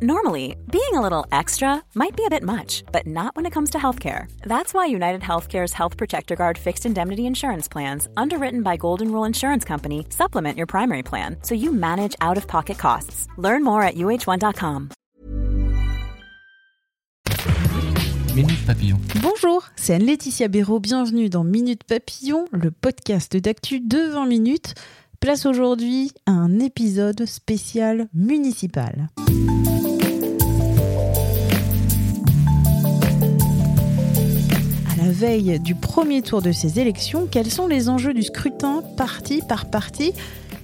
Normally, being a little extra might be a bit much, but not when it comes to healthcare. That's why United Healthcare's Health Protector Guard fixed indemnity insurance plans, underwritten by Golden Rule Insurance Company, supplement your primary plan so you manage out of pocket costs. Learn more at uh1.com. Minute Papillon. Bonjour, c'est Anne-Laetitia Béraud. Bienvenue dans Minute Papillon, le podcast d'actu de 20 minutes. Place aujourd'hui à un épisode spécial municipal. Veille du premier tour de ces élections, quels sont les enjeux du scrutin parti par parti?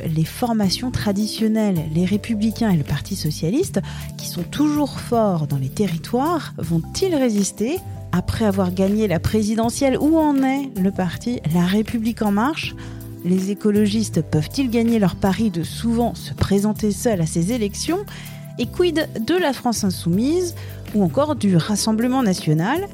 Les formations traditionnelles, les républicains et le Parti socialiste, qui sont toujours forts dans les territoires, vont-ils résister? Après avoir gagné la présidentielle Où en est le parti La République en marche? Les écologistes peuvent-ils gagner leur pari de souvent se présenter seuls à ces élections? Et quid de la France insoumise ou encore du Rassemblement national?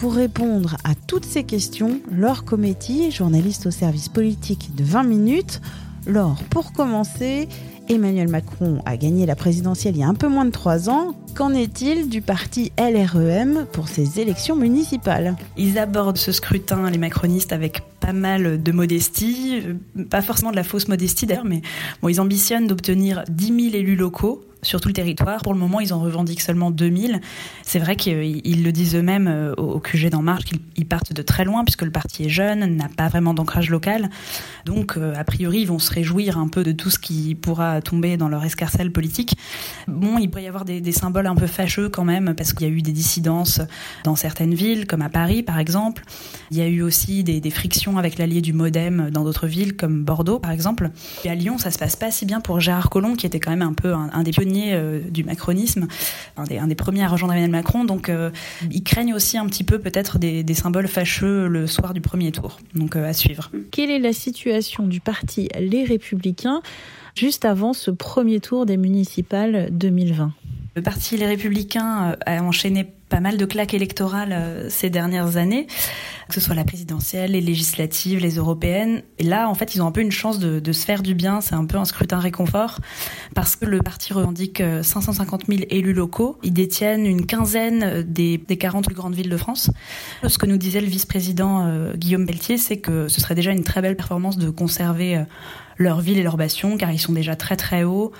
Pour répondre à toutes ces questions, Laure Cometti, journaliste au service politique de 20 minutes, Laure, pour commencer, Emmanuel Macron a gagné la présidentielle il y a un peu moins de trois ans. Qu'en est-il du parti LREM pour ces élections municipales? Ils abordent ce scrutin, les macronistes, avec pas mal de modestie, pas forcément de la fausse modestie d'ailleurs, mais ils ambitionnent d'obtenir 10 000 élus locaux sur tout le territoire. Pour le moment, ils en revendiquent seulement 2000. C'est vrai qu'ils le disent eux-mêmes euh, au QG d'En Marche qu'ils partent de très loin puisque le parti est jeune, n'a pas vraiment d'ancrage local. Donc, euh, a priori, ils vont se réjouir un peu de tout ce qui pourra tomber dans leur escarcelle politique. Bon, il pourrait y avoir des, symboles un peu fâcheux quand même parce qu'il y a eu des dissidences dans certaines villes, comme à Paris par exemple. Il y a eu aussi des, frictions avec l'allié du MoDem dans d'autres villes comme Bordeaux par exemple. Et à Lyon, ça se passe pas si bien pour Gérard Collomb qui était quand même un peu un des pionniers euh, du macronisme, un des, un des, premiers à rejoindre Emmanuel Macron. Donc, euh, ils craignent aussi un petit peu peut-être des, des, symboles fâcheux le soir du premier tour. Donc, euh, à suivre. Quelle est la situation du parti Les Républicains juste avant ce premier tour des municipales 2020 le parti Les Républicains a enchaîné pas mal de claques électorales ces dernières années, que ce soit la présidentielle, les législatives, les européennes. Et là, en fait, ils ont un peu une chance de, se faire du bien. C'est un peu un scrutin réconfort parce que le parti revendique 550 000 élus locaux. Ils détiennent une quinzaine des, des 40 plus grandes villes de France. Ce que nous disait le vice-président euh, Guillaume Pelletier, c'est que ce serait déjà une très belle performance de conserver euh, leur ville et leur bastion, car ils sont déjà très très hauts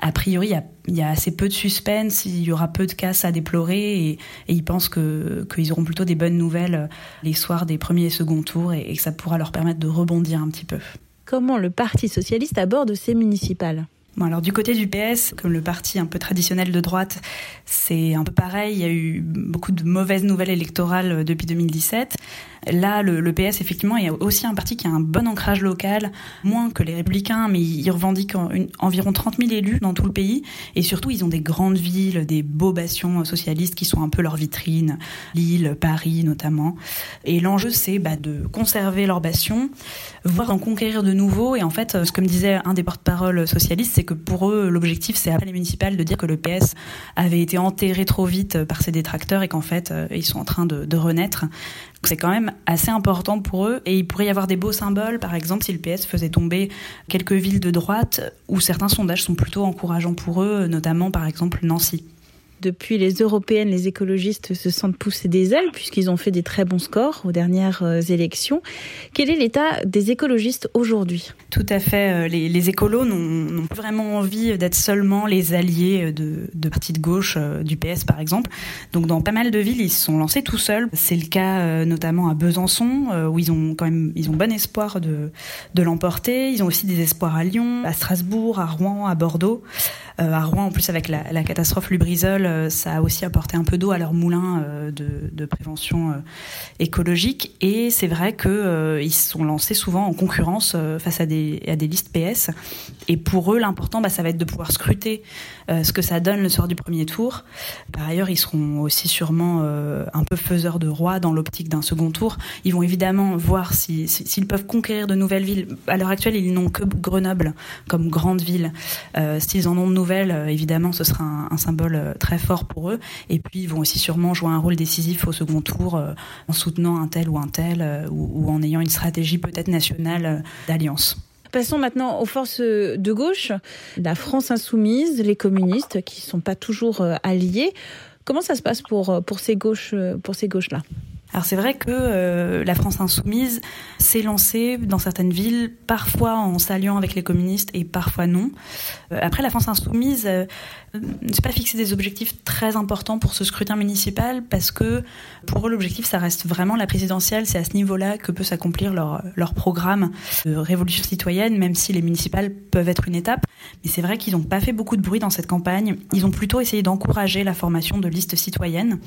a priori, il y a, il y a assez peu de suspense, il y aura peu de casses à déplorer et, et ils pensent que qu'ils auront plutôt des bonnes nouvelles les soirs des premiers et seconds tours et, et que ça pourra leur permettre de rebondir un petit peu. Comment le Parti socialiste aborde ces municipales? Bon, alors du côté du PS, comme le parti un peu traditionnel de droite, c'est un peu pareil. Il y a eu beaucoup de mauvaises nouvelles électorales depuis 2017. Là, le, le PS, effectivement, est aussi un parti qui a un bon ancrage local, moins que les Républicains, mais ils revendiquent environ 30 000 élus dans tout le pays. Et surtout, ils ont des grandes villes, des beaux bastions socialistes qui sont un peu leur vitrine, Lille, Paris notamment. Et l'enjeu, c'est bah, de conserver leur bastion, voire en conquérir de nouveaux. Et en fait, ce que me disait un des porte-parole socialistes, c'est que pour eux, l'objectif, c'est après les municipales de dire que le PS avait été enterré trop vite par ses détracteurs et qu'en fait, ils sont en train de, de renaître. C'est quand même assez important pour eux et il pourrait y avoir des beaux symboles, par exemple, si le PS faisait tomber quelques villes de droite où certains sondages sont plutôt encourageants pour eux, notamment par exemple Nancy. Depuis les européennes, les écologistes se sentent pousser des ailes puisqu'ils ont fait des très bons scores aux dernières élections. Quel est l'état des écologistes aujourd'hui? Tout à fait. Les, les écolos n'ont plus vraiment envie d'être seulement les alliés de, de partis de gauche, du PS par exemple. Donc dans pas mal de villes, ils se sont lancés tout seuls. C'est le cas notamment à Besançon où ils ont quand même ils ont bon espoir de, de l'emporter. Ils ont aussi des espoirs à Lyon, à Strasbourg, à Rouen, à Bordeaux. Euh, à Rouen, en plus avec la, catastrophe Lubrizol, euh, ça a aussi apporté un peu d'eau à leur moulin euh, de, prévention écologique. Et c'est vrai que ils se sont lancés souvent en concurrence face à des, listes PS. Et pour eux, l'important, bah, ça va être de pouvoir scruter ce que ça donne le soir du premier tour. Par ailleurs, ils seront aussi sûrement un peu faiseurs de roi dans l'optique d'un second tour. Ils vont évidemment voir s'ils si, si, peuvent conquérir de nouvelles villes. À l'heure actuelle, ils n'ont que Grenoble comme grande ville. S'ils en ont nouvelles, évidemment, ce sera un, symbole très fort pour eux. Et puis, ils vont aussi sûrement jouer un rôle décisif au second tour euh, en soutenant un tel ou un tel euh, ou, en ayant une stratégie peut-être nationale d'alliance. Passons maintenant aux forces de gauche, la France insoumise, les communistes qui ne sont pas toujours euh, alliés. Comment ça se passe pour, pour ces gauches, pour ces gauches-là? Alors c'est vrai que euh, la France insoumise s'est lancée dans certaines villes, parfois en s'alliant avec les communistes et parfois non. Euh, après, la France insoumise euh, n'a pas fixé des objectifs très importants pour ce scrutin municipal parce que pour eux l'objectif ça reste vraiment la présidentielle. C'est à ce niveau-là que peut s'accomplir leur, leur programme de révolution citoyenne, même si les municipales peuvent être une étape. Mais c'est vrai qu'ils n'ont pas fait beaucoup de bruit dans cette campagne. Ils ont plutôt essayé d'encourager la formation de listes citoyennes.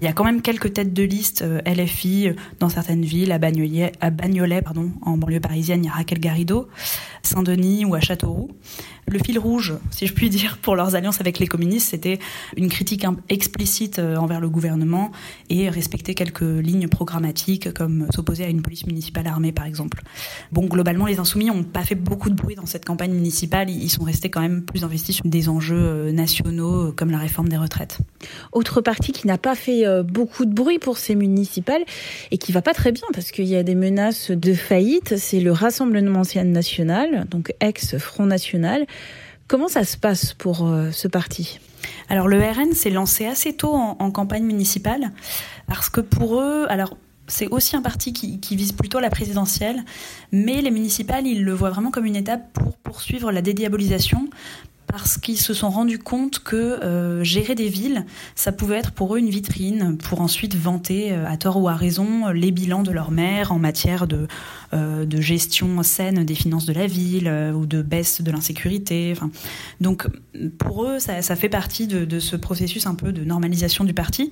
Il y a quand même quelques têtes de liste euh, LFI euh, dans certaines villes, à Bagnolet, pardon, en banlieue parisienne, il y a Raquel Garrido, Saint-Denis ou à Châteauroux. Le fil rouge, si je puis dire, pour leurs alliances avec les communistes, c'était une critique explicite euh, envers le gouvernement et respecter quelques lignes programmatiques, comme s'opposer à une police municipale armée, par exemple. Bon, globalement, les insoumis n'ont pas fait beaucoup de bruit dans cette campagne municipale. Ils sont restés quand même plus investis sur des enjeux nationaux, comme la réforme des retraites. Autre parti qui n'a pas fait euh, beaucoup de bruit pour ces municipales et qui va pas très bien parce qu'il y a des menaces de faillite. C'est le Rassemblement national, donc ex-Front National. Comment ça se passe pour euh, ce parti? Alors le RN s'est lancé assez tôt en, campagne municipale parce que pour eux, alors c'est aussi un parti qui, qui, vise plutôt la présidentielle, mais les municipales, ils le voient vraiment comme une étape pour poursuivre la dédiabolisation, parce qu'ils se sont rendus compte que euh, gérer des villes, ça pouvait être pour eux une vitrine pour ensuite vanter euh, à tort ou à raison les bilans de leur maire en matière de, euh, gestion saine des finances de la ville ou de baisse de l'insécurité. Donc pour eux, ça, fait partie de, ce processus un peu de normalisation du parti.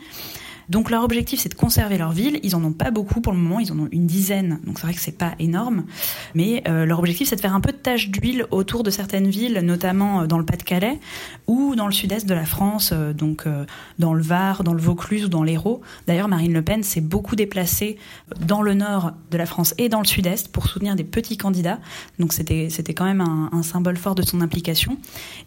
Donc leur objectif, c'est de conserver leur ville. Ils en ont pas beaucoup pour le moment, ils en ont une dizaine, donc c'est vrai que c'est pas énorme. Mais euh, leur objectif, c'est de faire un peu de tache d'huile autour de certaines villes, notamment euh, dans le Pas-de-Calais ou dans le sud-est de la France, euh, donc dans le Var, dans le Vaucluse ou dans l'Hérault. D'ailleurs, Marine Le Pen s'est beaucoup déplacée dans le nord de la France et dans le sud-est pour soutenir des petits candidats. Donc c'était c'était quand même un, un symbole fort de son implication.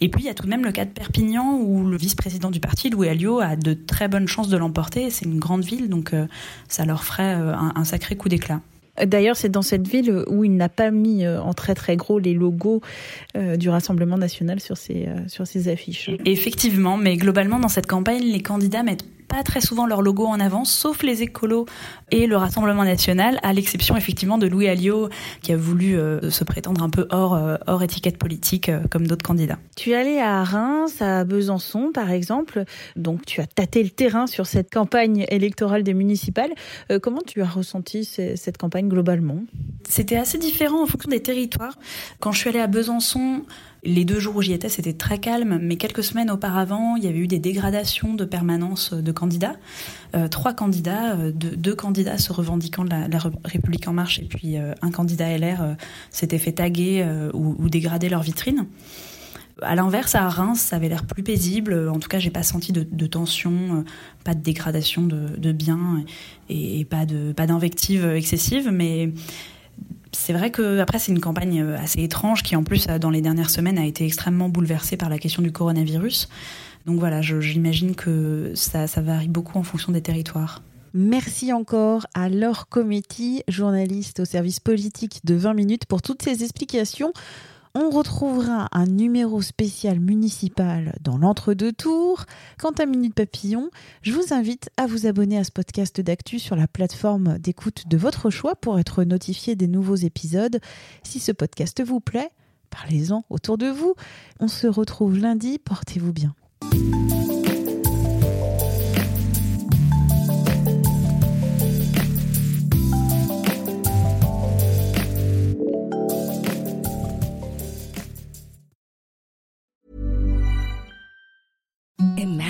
Et puis il y a tout de même le cas de Perpignan où le vice-président du parti, Louis Alliot, a de très bonnes chances de l'emporter c'est une grande ville, donc euh, ça leur ferait euh, un, sacré coup d'éclat. D'ailleurs, c'est dans cette ville où il n'a pas mis euh, en très très gros les logos du Rassemblement national sur ses, sur ses affiches. Effectivement, mais globalement, dans cette campagne, les candidats mettent pas très souvent leur logo en avance, sauf les écolos et le Rassemblement national, à l'exception effectivement de Louis Alliot, qui a voulu euh, se prétendre un peu hors, euh, hors étiquette politique, euh, comme d'autres candidats. Tu es allé à Reims, à Besançon par exemple, donc tu as tâté le terrain sur cette campagne électorale des municipales. comment tu as ressenti cette campagne globalement? C'était assez différent en fonction des territoires. Quand je suis allée à Besançon, les deux jours où j'y étais, c'était très calme, mais quelques semaines auparavant, il y avait eu des dégradations de permanence de candidats. Euh, trois candidats, euh, deux, candidats se revendiquant de la, République en marche, et puis euh, un candidat LR s'était fait taguer ou, dégrader leur vitrine. À l'inverse, à Reims, ça avait l'air plus paisible. En tout cas, j'ai pas senti de, tension, pas de dégradation de, biens et, et, pas de pas d'invectives excessives, mais c'est vrai que après c'est une campagne euh, assez étrange qui en plus dans les dernières semaines a été extrêmement bouleversée par la question du coronavirus. Donc voilà, j'imagine que ça, ça varie beaucoup en fonction des territoires. Merci encore à Laure Cometti, journaliste au service politique de 20 minutes, pour toutes ces explications. On retrouvera un numéro spécial municipal dans l'entre-deux tours. Quant à Minute Papillon, je vous invite à vous abonner à ce podcast d'actu sur la plateforme d'écoute de votre choix pour être notifié des nouveaux épisodes. Si ce podcast vous plaît, parlez-en autour de vous. On se retrouve lundi, portez-vous bien.